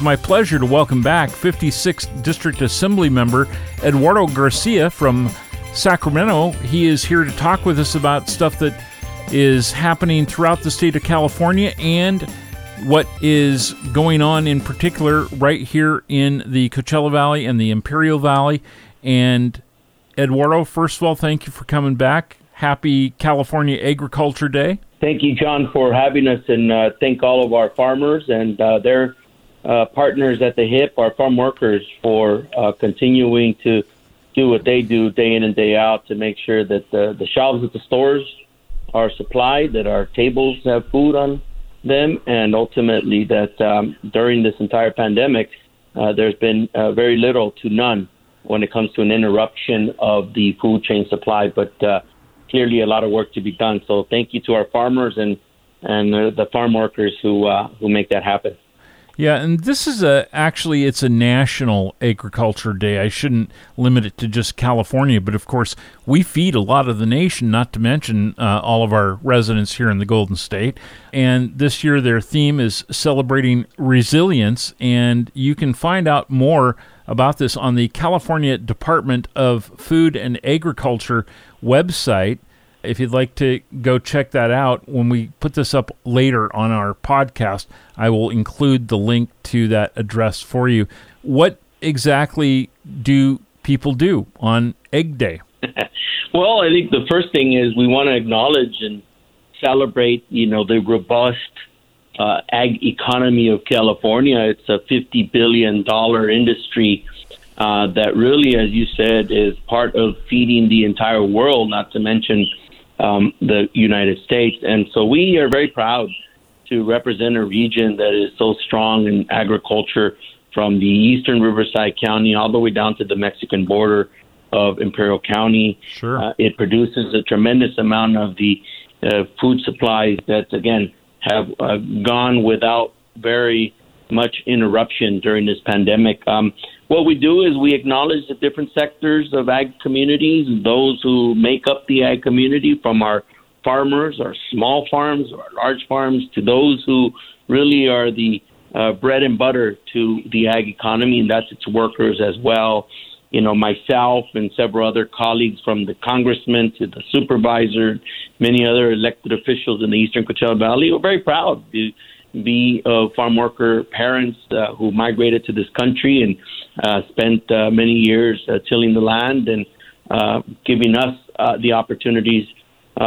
it's my pleasure to welcome back 56th District Assembly member Eduardo Garcia from Sacramento. He is here to talk with us about stuff that is happening throughout the state of California and what is going on in particular right here in the Coachella Valley and the Imperial Valley. And Eduardo, first of all, thank you for coming back. Happy California Agriculture Day. Thank you, John, for having us, and uh, thank all of our farmers and uh, their uh, partners at the hip, our farm workers, for uh, continuing to do what they do day in and day out to make sure that the, the shelves at the stores are supplied, that our tables have food on them, and ultimately that um, during this entire pandemic, uh, there's been uh, very little to none when it comes to an interruption of the food chain supply. But uh, clearly, a lot of work to be done. So thank you to our farmers and and uh, the farm workers who uh, who make that happen. Yeah, and this is a actually it's a national agriculture day. I shouldn't limit it to just California, but of course we feed a lot of the nation. Not to mention uh, all of our residents here in the Golden State. And this year their theme is celebrating resilience, and you can find out more about this on the California Department of Food and Agriculture website if you'd like to go check that out, when we put this up later on our podcast, I will include the link to that address for you. What exactly do people do on Ag Day? well, I think the first thing is we want to acknowledge and celebrate, you know, the robust uh, ag economy of California. It's a fifty billion dollar industry uh, that really, as you said, is part of feeding the entire world. Not to mention um, the United States. And so we are very proud to represent a region that is so strong in agriculture from the eastern Riverside County all the way down to the Mexican border of Imperial County. Sure. Uh, it produces a tremendous amount of the uh, food supplies that, again, have uh, gone without very much interruption during this pandemic. Um, what we do is we acknowledge the different sectors of ag communities, those who make up the ag community, from our farmers, our small farms, our large farms, to those who really are the uh, bread and butter to the ag economy, and that's its workers as well. You know, myself and several other colleagues from the congressman to the supervisor, many other elected officials in the Eastern Coachella Valley, we're very proud be uh, farm worker parents uh, who migrated to this country and uh, spent uh, many years uh, tilling the land and uh, giving us the opportunities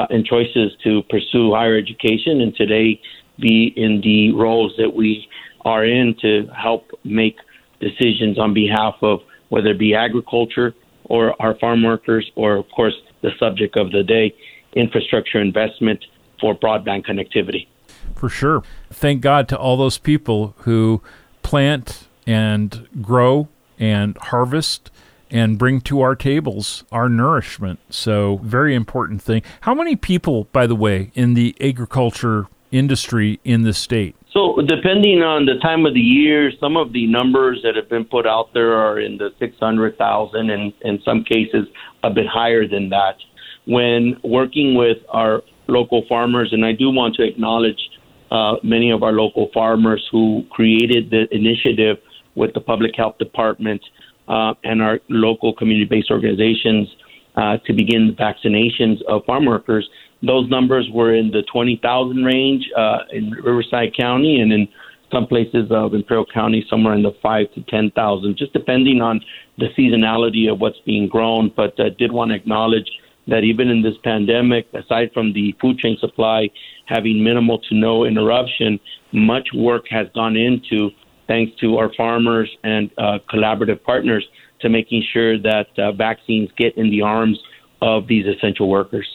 and choices to pursue higher education and today be in the roles that we are in to help make decisions on behalf of whether it be agriculture or our farm workers or of course the subject of the day infrastructure investment for broadband connectivity for sure. Thank God to all those people who plant and grow and harvest and bring to our tables our nourishment. So, very important thing. How many people, by the way, in the agriculture industry in the state? So, depending on the time of the year, some of the numbers that have been put out there are in the 600,000 and in some cases a bit higher than that. When working with our local farmers, and I do want to acknowledge uh, many of our local farmers who created the initiative with the public health department uh, and our local community based organizations uh, to begin the vaccinations of farm workers. Those numbers were in the 20,000 range uh, in Riverside County and in some places of Imperial County, somewhere in the five to 10,000, just depending on the seasonality of what's being grown. But I did want to acknowledge that even in this pandemic, aside from the food chain supply having minimal to no interruption, much work has gone into, thanks to our farmers and uh, collaborative partners, to making sure that uh, vaccines get in the arms of these essential workers.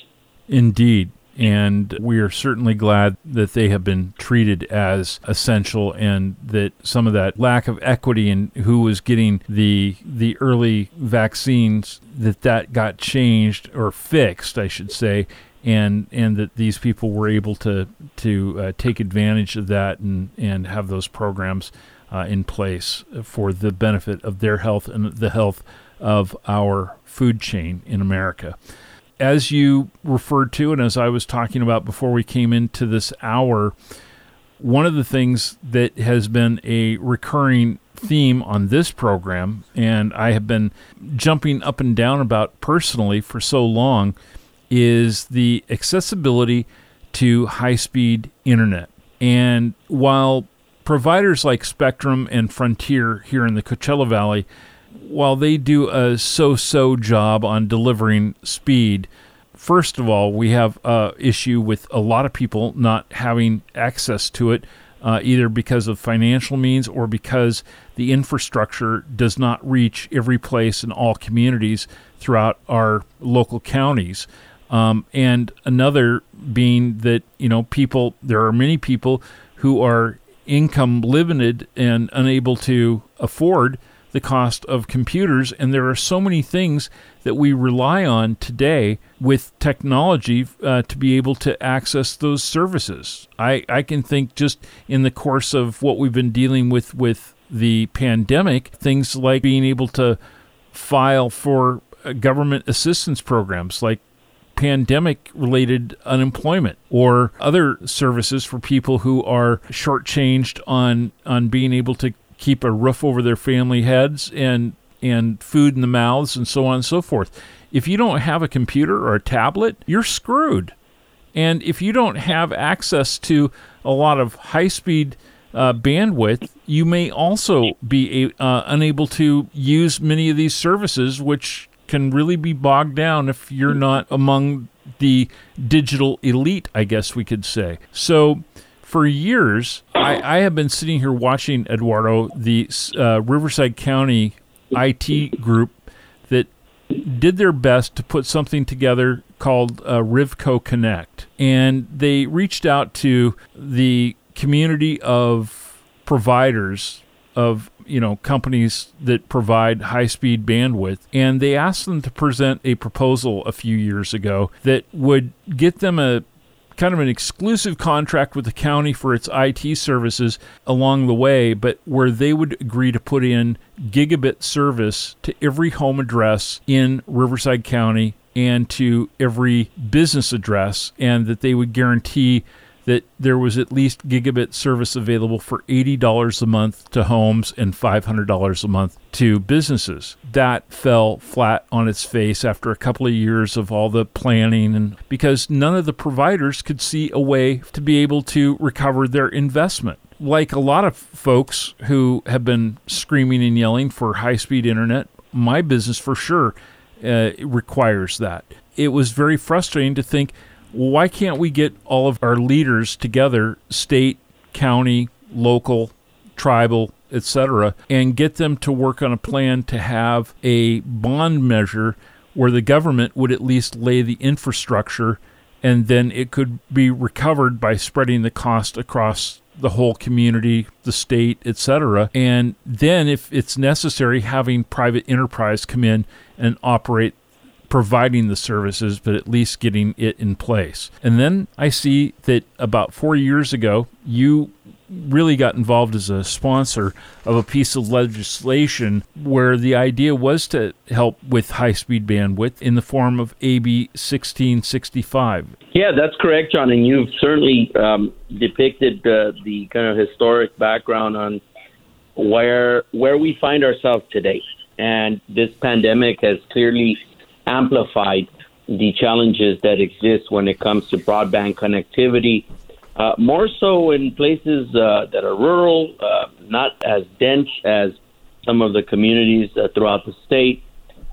Indeed. And we are certainly glad that they have been treated as essential and that some of that lack of equity in who was getting the the early vaccines that that got changed or fixed, I should say, and and that these people were able to to uh, take advantage of that and and have those programs uh, in place for the benefit of their health and the health of our food chain in America as you referred to, and as I was talking about before we came into this hour, one of the things that has been a recurring theme on this program, and I have been jumping up and down about personally for so long, is the accessibility to high speed internet. And while providers like Spectrum and Frontier here in the Coachella Valley, while they do a so so job on delivering speed, first of all, we have a issue with a lot of people not having access to it, uh, either because of financial means or because the infrastructure does not reach every place in all communities throughout our local counties. Um, and another being that you know people there are many people who are income limited and unable to afford the cost of computers and there are so many things that we rely on today with technology uh, to be able to access those services. I, I can think just in the course of what we've been dealing with with the pandemic things like being able to file for uh, government assistance programs like pandemic related unemployment or other services for people who are shortchanged on on being able to keep a roof over their family heads and and food in the mouths and so on and so forth. If you don't have a computer or a tablet, you're screwed. And if you don't have access to a lot of high speed uh, bandwidth, you may also be uh, unable to use many of these services, which can really be bogged down if you're not among the digital elite, I guess we could say. So, for years, I, I have been sitting here watching Eduardo, the uh, Riverside County IT group that did their best to put something together called uh, Rivco Connect. And they reached out to the community of providers of you know companies that provide high speed bandwidth and they asked them to present a proposal a few years ago that would get them a kind of an exclusive contract with the county for its IT services along the way, but where they would agree to put in gigabit service to every home address in Riverside County and to every business address, and that they would guarantee that there was at least gigabit service available for $80 a month to homes and $500 a month to businesses. That fell flat on its face after a couple of years of all the planning and because none of the providers could see a way to be able to recover their investment. Like a lot of folks who have been screaming and yelling for high speed internet, my business for sure uh, requires that. It was very frustrating to think why can't we get all of our leaders together, state, county, local, tribal, etc., and get them to work on a plan to have a bond measure where the government would at least lay the infrastructure and then it could be recovered by spreading the cost across the whole community, the state, etc. And then, if it's necessary, having private enterprise come in and operate providing the services, but at least getting it in place. And then I see that about four years ago, you really got involved as a sponsor of a piece of legislation where the idea was to help with high speed bandwidth in the form of AB 1665. Yeah, that's correct, John. And you've certainly um, depicted uh, the kind of historic background on where where we find ourselves today. And this pandemic has clearly amplified the challenges that exist when it comes to broadband connectivity, uh, more so in places uh, that are rural, uh, not as dense as some of the communities uh, throughout the state.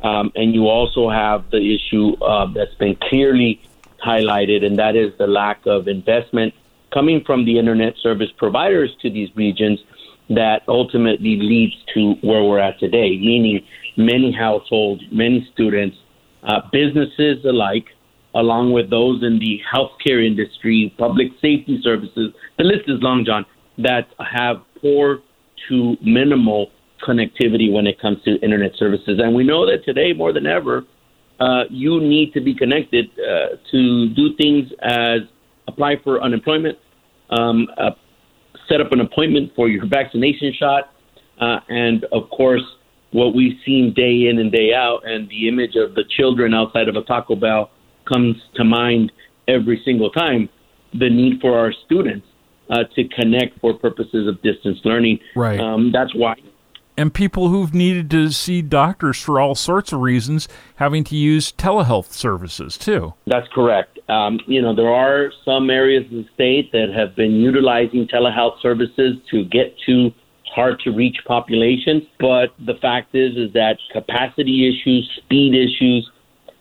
Um, and you also have the issue uh, that's been clearly highlighted, and that is the lack of investment coming from the internet service providers to these regions that ultimately leads to where we're at today, meaning many households, many students uh, businesses alike, along with those in the healthcare industry, public safety services. The list is long, John, that have poor to minimal connectivity when it comes to internet services. And we know that today, more than ever, uh, you need to be connected uh, to do things as apply for unemployment, um, uh, set up an appointment for your vaccination shot, uh, and of course, what we've seen day in and day out, and the image of the children outside of a Taco Bell comes to mind every single time. The need for our students uh, to connect for purposes of distance learning. Right. Um, that's why. And people who've needed to see doctors for all sorts of reasons having to use telehealth services too. That's correct. Um, you know, there are some areas of the state that have been utilizing telehealth services to get to hard to reach populations. But the fact is, is that capacity issues, speed issues,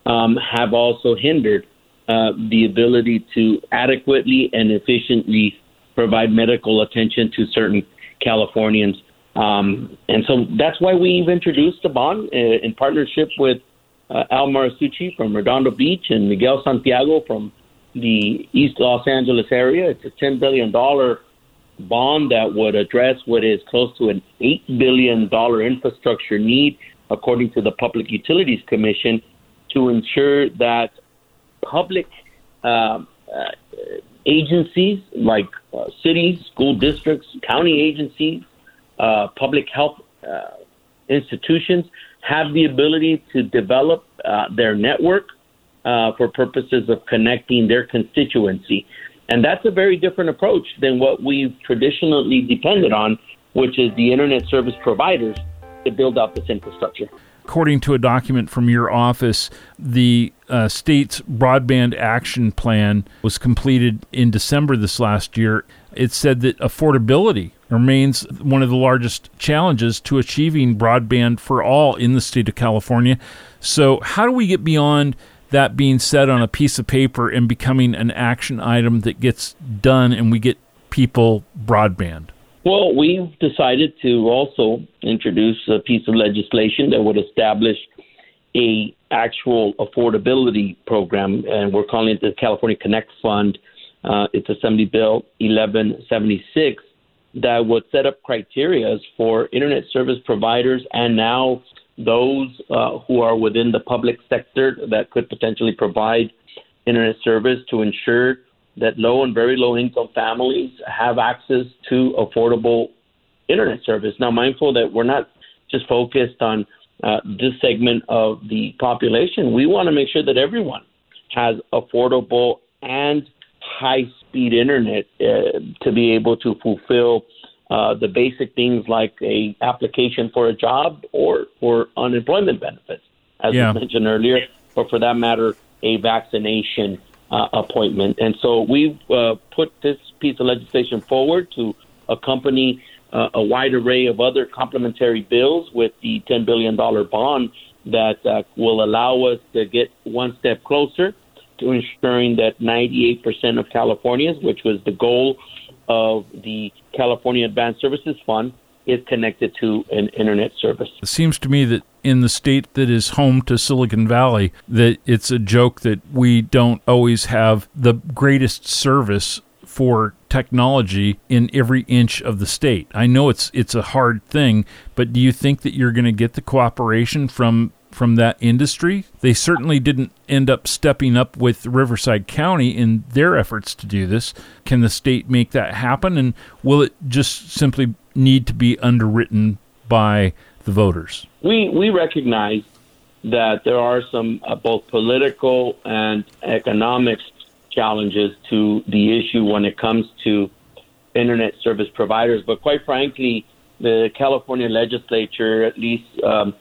um, have also hindered uh, the ability to adequately and efficiently provide medical attention to certain Californians. Um, and so that's why we've introduced the bond uh, in partnership with uh, Al Muratsuchi from Redondo Beach and Miguel Santiago from the East Los Angeles area. It's a $10 billion bond that would address what is close to an $8 billion infrastructure need, according to the Public Utilities Commission, to ensure that public uh, uh, agencies like uh, cities, school districts, county agencies, uh, public health uh, institutions have the ability to develop uh, their network for purposes of connecting their constituency. And that's a very different approach than what we've traditionally depended on, which is the internet service providers to build out this infrastructure. According to a document from your office, the uh, state's broadband action plan was completed in December this last year. It said that affordability remains one of the largest challenges to achieving broadband for all in the state of California. So, how do we get beyond that being said on a piece of paper and becoming an action item that gets done and we get people broadband? Well, we've decided to also introduce a piece of legislation that would establish a actual affordability program, and we're calling it the California Connect Fund. Uh, it's Assembly Bill 1176 that would set up criteria for internet service providers and now those uh, who are within the public sector that could potentially provide internet service to ensure that low and very low income families have access to affordable internet service. Now, mindful that we're not just focused on uh, this segment of the population, we want to make sure that everyone has affordable and high speed internet uh, to be able to fulfill uh, the basic things like a application for a job or for unemployment benefits, as yeah. mentioned earlier, or for that matter, a vaccination uh, appointment. And so we've uh, put this piece of legislation forward to accompany uh, a wide array of other complementary bills with the $10 billion bond that uh, will allow us to get one step closer to ensuring that 98% of Californians, which was the goal of the California Advanced Services Fund, is connected to an internet service. It seems to me that in the state that is home to Silicon Valley, that it's a joke that we don't always have the greatest service for technology in every inch of the state. I know it's it's a hard thing, but do you think that you're going to get the cooperation from from that industry? They certainly didn't end up stepping up with Riverside County in their efforts to do this. Can the state make that happen and will it just simply need to be underwritten by the voters? We we recognize that there are some uh, both political and economic challenges to the issue when it comes to internet service providers. But quite frankly, the California legislature, at least um,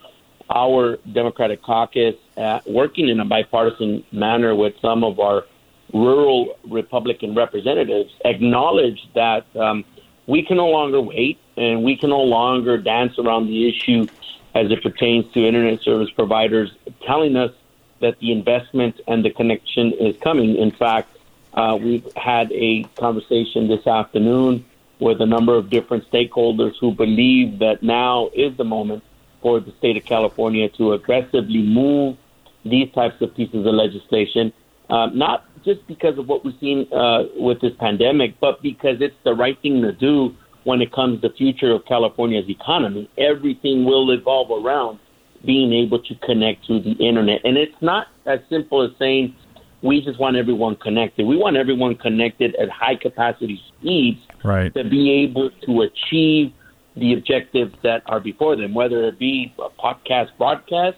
our Democratic caucus, uh, working in a bipartisan manner with some of our rural Republican representatives, acknowledge that um, we can no longer wait and we can no longer dance around the issue as it pertains to internet service providers telling us that the investment and the connection is coming. In fact, uh, we've had a conversation this afternoon with a number of different stakeholders who believe that now is the moment for the state of California to aggressively move these types of pieces of legislation, uh, not just because of what we've seen uh, with this pandemic, but because it's the right thing to do when it comes to the future of California's economy. Everything will evolve around being able to connect to the internet. And it's not as simple as saying we just want everyone connected. We want everyone connected at high capacity speeds right. to be able to achieve the objectives that are before them, whether it be a podcast broadcast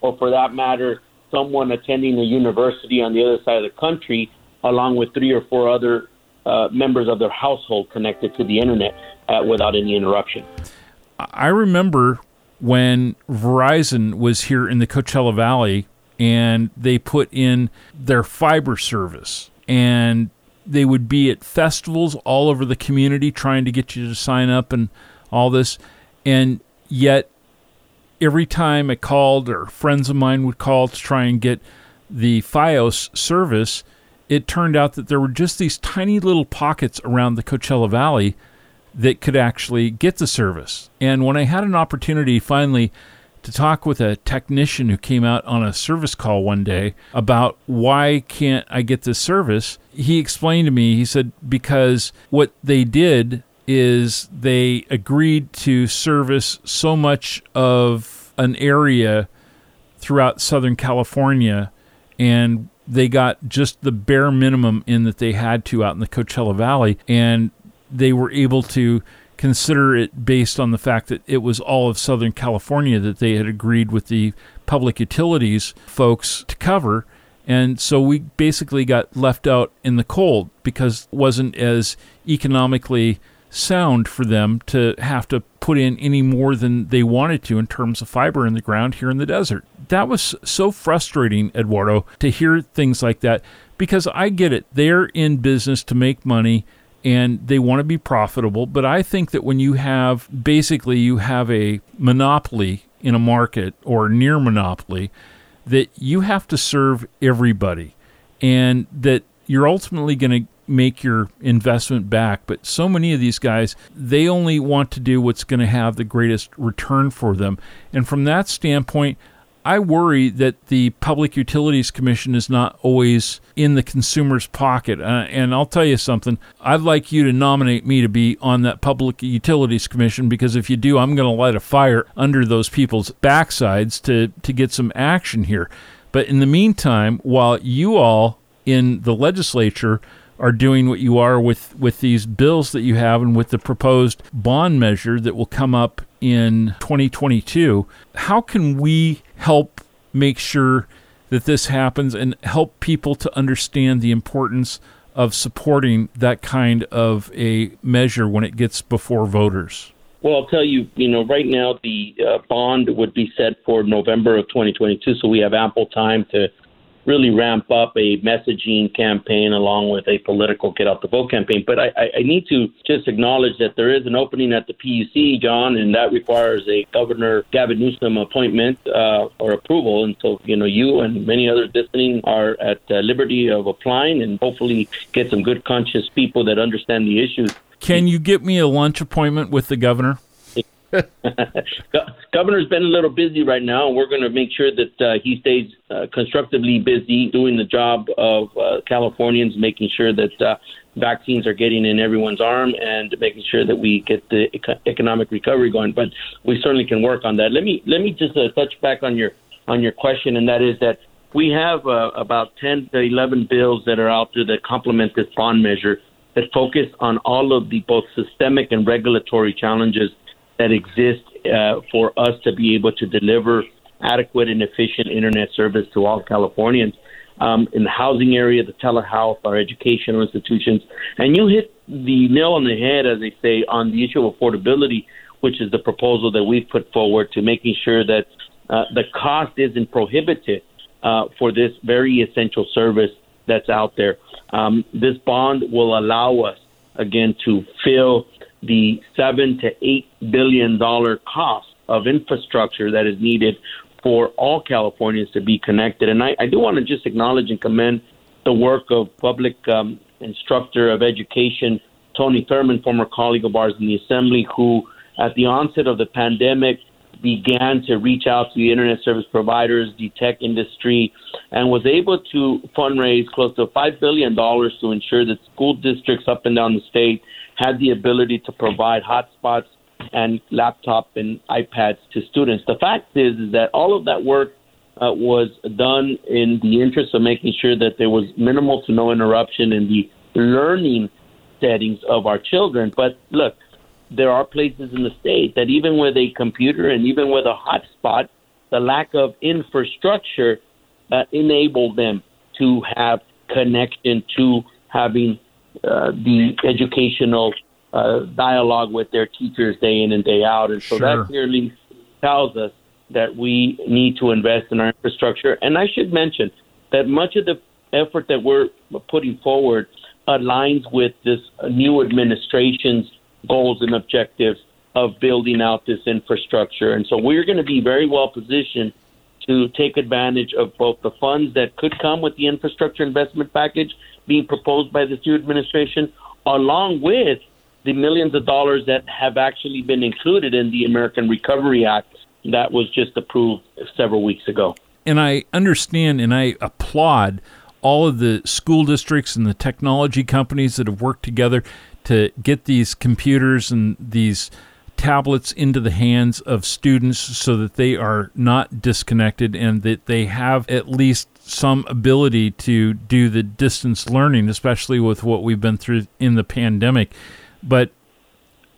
or for that matter, someone attending a university on the other side of the country along with three or four other uh, members of their household connected to the internet uh, without any interruption. I remember when Verizon was here in the Coachella Valley and they put in their fiber service and they would be at festivals all over the community trying to get you to sign up and all this and yet every time I called or friends of mine would call to try and get the Fios service, it turned out that there were just these tiny little pockets around the Coachella Valley that could actually get the service. And when I had an opportunity finally to talk with a technician who came out on a service call one day about why can't I get this service, he explained to me, he said, because what they did is they agreed to service so much of an area throughout Southern California and they got just the bare minimum in that they had to out in the Coachella Valley and they were able to consider it based on the fact that it was all of Southern California that they had agreed with the public utilities folks to cover. And so we basically got left out in the cold because it wasn't as economically sound for them to have to put in any more than they wanted to in terms of fiber in the ground here in the desert. That was so frustrating, Eduardo, to hear things like that because I get it. They're in business to make money and they want to be profitable. But I think that when you have basically you have a monopoly in a market or near monopoly, that you have to serve everybody and that you're ultimately going to make your investment back. But so many of these guys, they only want to do what's going to have the greatest return for them. And from that standpoint, I worry that the Public Utilities Commission is not always in the consumer's pocket. Uh, and I'll tell you something, I'd like you to nominate me to be on that Public Utilities Commission because if you do, I'm going to light a fire under those people's backsides to, to get some action here. But in the meantime, while you all in the legislature are doing what you are with, with these bills that you have and with the proposed bond measure that will come up in 2022, how can we help make sure that this happens and help people to understand the importance of supporting that kind of a measure when it gets before voters? Well, I'll tell you, you know, right now the uh, bond would be set for November of 2022, so we have ample time to really ramp up a messaging campaign along with a political get out the vote campaign. But I, I need to just acknowledge that there is an opening at the PUC, John, and that requires a Governor Gavin Newsom appointment uh, or approval. And so, you know, you and many others listening are at uh, liberty of applying and hopefully get some good, conscious people that understand the issues. Can you get me a lunch appointment with the governor? Governor's been a little busy right now, and we're going to make sure that uh, he stays uh, constructively busy doing the job of uh, Californians, making sure that uh, vaccines are getting in everyone's arm and making sure that we get the eco- economic recovery going. But we certainly can work on that. Let me let me just uh, touch back on your on your question, and that is that we have uh, about 10 to 11 bills that are out there that complement this bond measure that focus on all of the both systemic and regulatory challenges that exist uh, for us to be able to deliver adequate and efficient internet service to all Californians. Um, in the housing area, the telehealth, our educational institutions. And you hit the nail on the head, as they say, on the issue of affordability, which is the proposal that we've put forward to making sure that uh, the cost isn't prohibitive uh, for this very essential service that's out there. Um, this bond will allow us, again, to fill the seven to eight billion dollar cost of infrastructure that is needed for all Californians to be connected. And I, I do want to just acknowledge and commend the work of public um, instructor of education Tony Thurmond, former colleague of ours in the Assembly, who at the onset of the pandemic began to reach out to the internet service providers, the tech industry, and was able to fundraise close to $5 billion to ensure that school districts up and down the state had the ability to provide hotspots and laptop and iPads to students. The fact is, is that all of that work uh, was done in the interest of making sure that there was minimal to no interruption in the learning settings of our children. But look, there are places in the state that even with a computer and even with a hotspot, the lack of infrastructure uh, enabled them to have connection to having uh, the educational uh, dialogue with their teachers day in and day out. And so Sure. that clearly tells us that we need to invest in our infrastructure. And I should mention that much of the effort that we're putting forward aligns with this new administration's goals and objectives of building out this infrastructure. And so we're going to be very well positioned to take advantage of both the funds that could come with the infrastructure investment package being proposed by this new administration, along with the millions of dollars that have actually been included in the American Recovery Act that was just approved several weeks ago. and I understand and I applaud all of the school districts and the technology companies that have worked together to get these computers and these tablets into the hands of students so that they are not disconnected and that they have at least some ability to do the distance learning, especially with what we've been through in the pandemic. But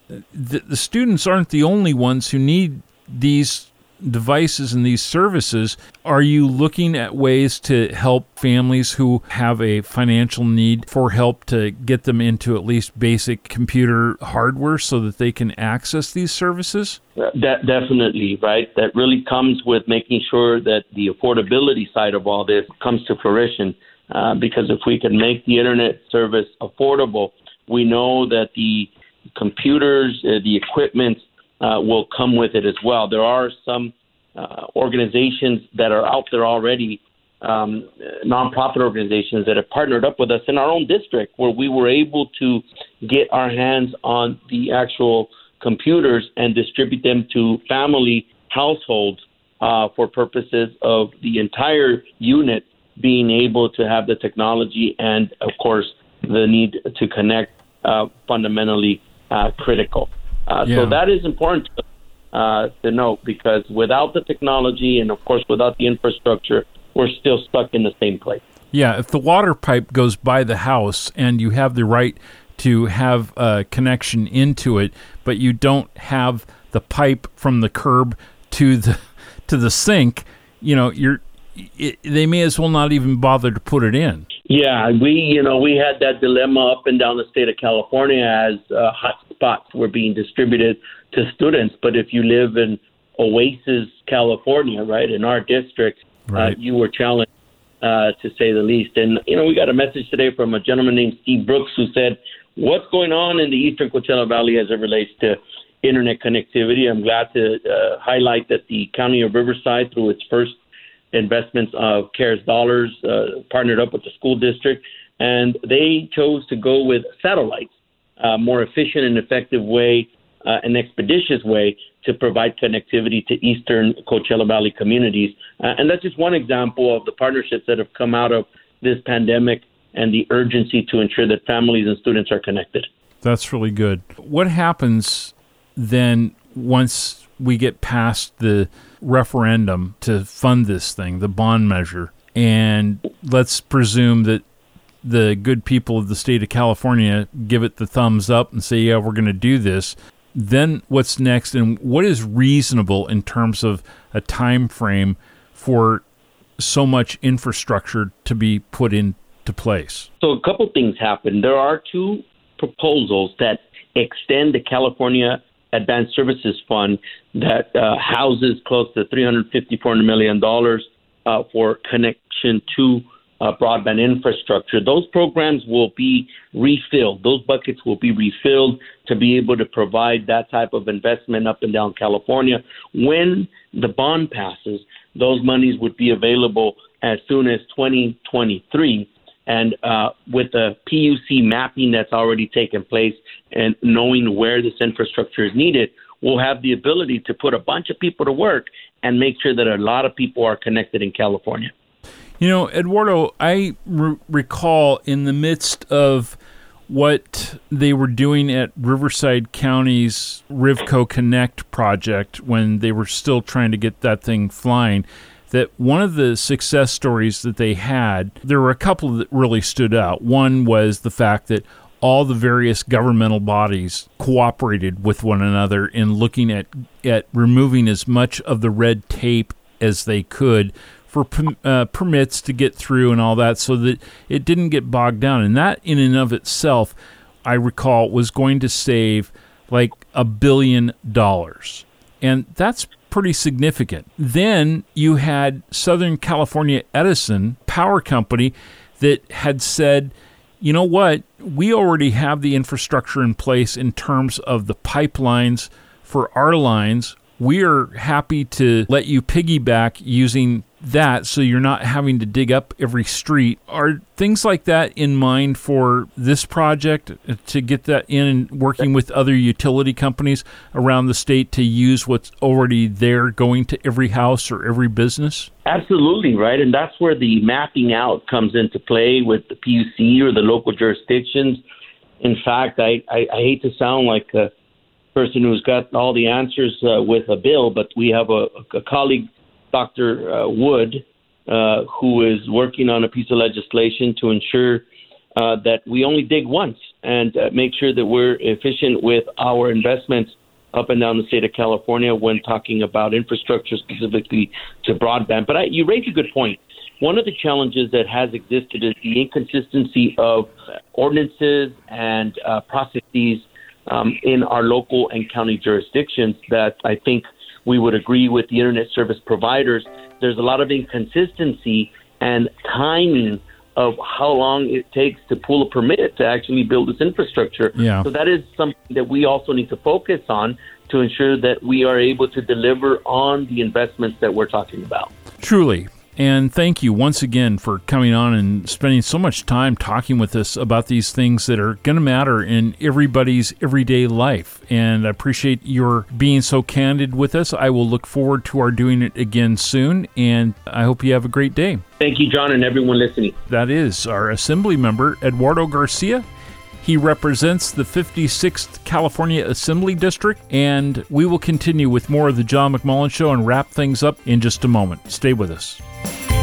the, the students aren't the only ones who need these devices and these services. Are you looking at ways to help families who have a financial need for help to get them into at least basic computer hardware so that they can access these services? Definitely, right? That really comes with making sure that the affordability side of all this comes to fruition. Uh, because if we can make the internet service affordable, we know that the computers, uh, the equipment uh, will come with it as well. There are some uh, organizations that are out there already, um, nonprofit organizations that have partnered up with us in our own district, where we were able to get our hands on the actual computers and distribute them to family households uh, for purposes of the entire unit being able to have the technology and, of course, the need to connect uh, fundamentally uh, critical. Uh, Yeah. So that is important to, uh, to note because without the technology and, of course, without the infrastructure, we're still stuck in the same place. Yeah, if the water pipe goes by the house and you have the right to have a connection into it, but you don't have the pipe from the curb to the to the sink, you know, you're it, they may as well not even bother to put it in. Yeah, we you know we had that dilemma up and down the state of California as uh, hot spots were being distributed to students. But if you live in Oasis, California, right in our district, Right. uh, you were challenged uh, to say the least. And you know we got a message today from a gentleman named Steve Brooks who said, "What's going on in the Eastern Coachella Valley as it relates to?" Internet connectivity. I'm glad to uh, highlight that the County of Riverside, through its first investments of CARES dollars, uh, partnered up with the school district, and they chose to go with satellites, a more efficient and effective way, uh, an expeditious way to provide connectivity to eastern Coachella Valley communities. Uh, and that's just one example of the partnerships that have come out of this pandemic and the urgency to ensure that families and students are connected. That's really good. What happens then once we get past the referendum to fund this thing, the bond measure, and let's presume that the good people of the state of California give it the thumbs up and say, yeah, we're going to do this. Then what's next, and what is reasonable in terms of a time frame for so much infrastructure to be put into place? So a couple things happen. There are two proposals that extend the California Advanced Services Fund that uh, houses close to 350 400 million dollars uh, for connection to uh, broadband infrastructure. Those programs will be refilled. Those buckets will be refilled to be able to provide that type of investment up and down California. When the bond passes, those monies would be available as soon as 2023. And uh, with the PUC mapping that's already taken place and knowing where this infrastructure is needed, we'll have the ability to put a bunch of people to work and make sure that a lot of people are connected in California. You know, Eduardo, I re- recall in the midst of what they were doing at Riverside County's Rivco Connect project when they were still trying to get that thing flying. That one of the success stories that they had, there were a couple that really stood out. One was the fact that all the various governmental bodies cooperated with one another in looking at, at removing as much of the red tape as they could for uh, permits to get through and all that so that it didn't get bogged down. And that, in and of itself, I recall, was going to save like a billion dollars. And that's pretty significant. Then you had Southern California Edison Power Company that had said, you know what, we already have the infrastructure in place in terms of the pipelines for our lines. We are happy to let you piggyback using that so you're not having to dig up every street. Are things like that in mind for this project to get that in and working with other utility companies around the state to use what's already there going to every house or every business? Absolutely, right. And that's where the mapping out comes into play with the PUC or the local jurisdictions. In fact, I, I, I hate to sound like a person who's got all the answers uh, with a bill, but we have a, a colleague Dr. Uh, Wood, uh, who is working on a piece of legislation to ensure uh, that we only dig once and make sure that we're efficient with our investments up and down the state of California when talking about infrastructure specifically to broadband. But I, you raise a good point. One of the challenges that has existed is the inconsistency of ordinances and uh, processes um, in our local and county jurisdictions that I think – we would agree with the internet service providers. There's a lot of inconsistency and timing of how long it takes to pull a permit to actually build this infrastructure. Yeah. So that is something that we also need to focus on to ensure that we are able to deliver on the investments that we're talking about. Truly. And thank you once again for coming on and spending so much time talking with us about these things that are going to matter in everybody's everyday life. And I appreciate your being so candid with us. I will look forward to our doing it again soon. And I hope you have a great day. Thank you, John, and everyone listening. That is our Assembly member, Eduardo Garcia. He represents the 56th California Assembly District, and we will continue with more of the John McMullen Show and wrap things up in just a moment. Stay with us. Bye.